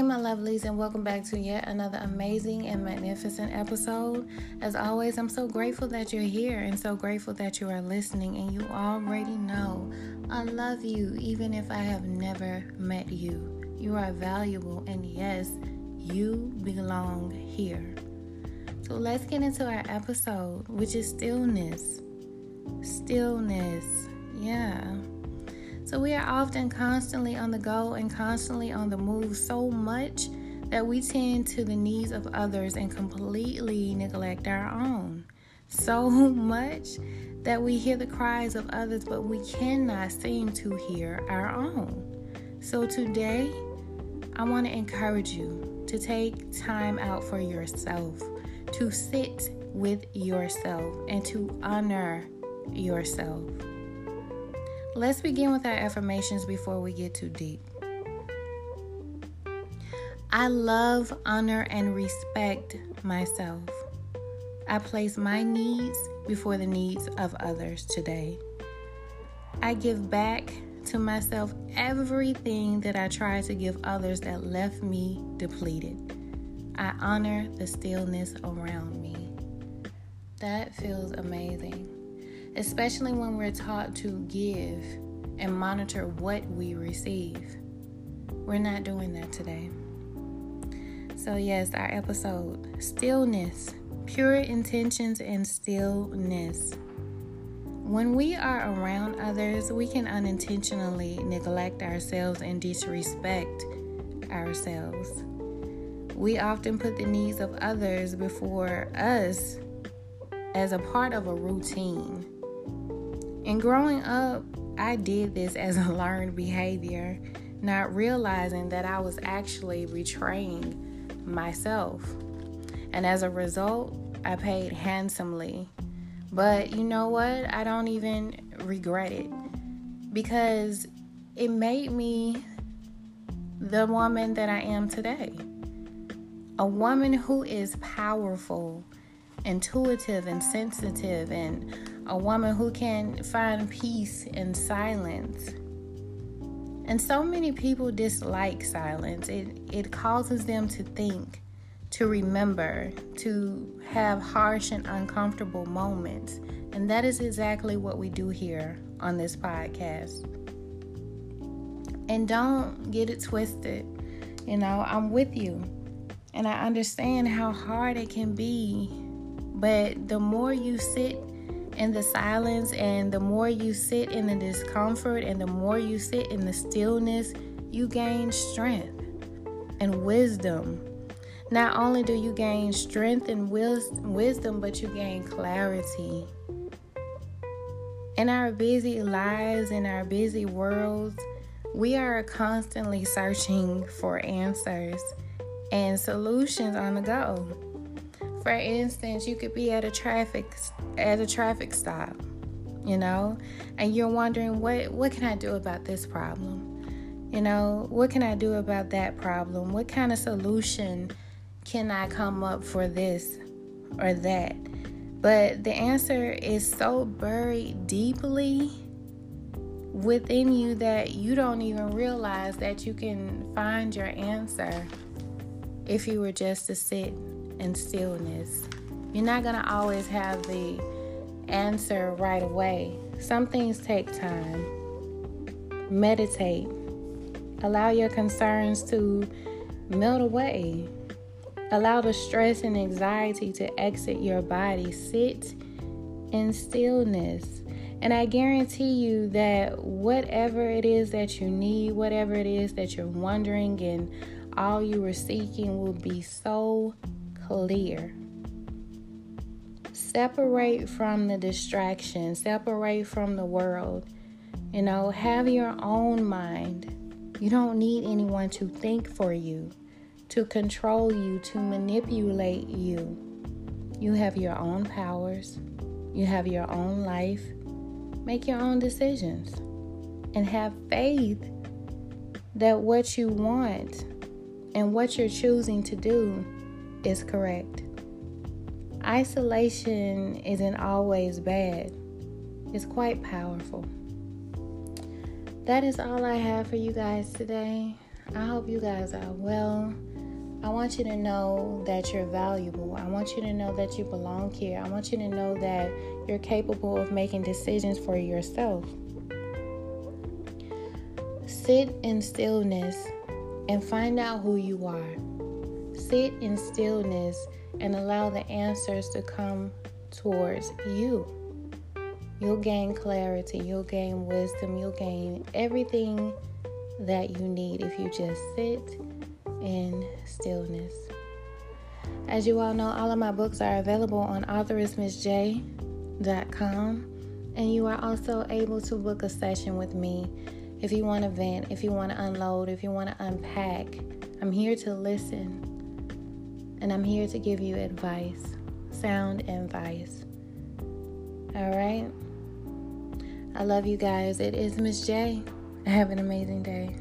Hey, my lovelies, and welcome back to yet another amazing and magnificent episode. As always, I'm so grateful that you're here and so grateful that you are listening. And you already know I love you, even if I have never met you. You are valuable, and yes, you belong here. So let's get into our episode, which is stillness. Stillness, yeah. So we are often constantly on the go and constantly on the move so much that we tend to the needs of others and completely neglect our own. So much that we hear the cries of others, but we cannot seem to hear our own. So today, I want to encourage you to take time out for yourself, to sit with yourself, and to honor yourself. Let's begin with our affirmations before we get too deep. I love, honor, and respect myself. I place my needs before the needs of others today. I give back to myself everything that I tried to give others that left me depleted. I honor the stillness around me. That feels amazing especially when we're taught to give and monitor what we receive. We're not doing that today. So, yes, our episode stillness, pure intentions, and stillness. When we are around others, we can unintentionally neglect ourselves and disrespect ourselves. We often put the needs of others before us as a part of a routine. And growing up, I did this as a learned behavior, not realizing that I was actually betraying myself. And as a result, I paid handsomely. But you know what? I don't even regret it because it made me the woman that I am today. A woman who is powerful, intuitive, and sensitive, and a woman who can find peace in silence. And so many people dislike silence. It, it causes them to think, to remember, to have harsh and uncomfortable moments. And that is exactly what we do here on this podcast. And don't get it twisted. You know, I'm with you. And I understand how hard it can be. But the more you sit in the silence, and the more you sit in the discomfort, and the more you sit in the stillness, you gain strength and wisdom. Not only do you gain strength and wisdom, but you gain clarity. In our busy lives, in our busy worlds, we are constantly searching for answers and solutions on the go. For instance, you could be at a traffic at a traffic stop, you know, and you're wondering what what can I do about this problem? You know, what can I do about that problem? What kind of solution can I come up for this or that? But the answer is so buried deeply within you that you don't even realize that you can find your answer if you were just to sit in stillness. You're not going to always have the answer right away. Some things take time. Meditate. Allow your concerns to melt away. Allow the stress and anxiety to exit your body. Sit in stillness. And I guarantee you that whatever it is that you need, whatever it is that you're wondering, and all you were seeking will be so clear. Separate from the distraction, separate from the world. You know, have your own mind. You don't need anyone to think for you, to control you, to manipulate you. You have your own powers, you have your own life. Make your own decisions and have faith that what you want and what you're choosing to do is correct. Isolation isn't always bad, it's quite powerful. That is all I have for you guys today. I hope you guys are well. I want you to know that you're valuable. I want you to know that you belong here. I want you to know that you're capable of making decisions for yourself. Sit in stillness and find out who you are. Sit in stillness and allow the answers to come towards you. You'll gain clarity, you'll gain wisdom, you'll gain everything that you need if you just sit in stillness. As you all know, all of my books are available on authoressmsjaye.com, and you are also able to book a session with me if you want to vent, if you want to unload, if you want to unpack. I'm here to listen, and I'm here to give you advice, sound advice. All right? I love you guys. It is Miss J. Have an amazing day.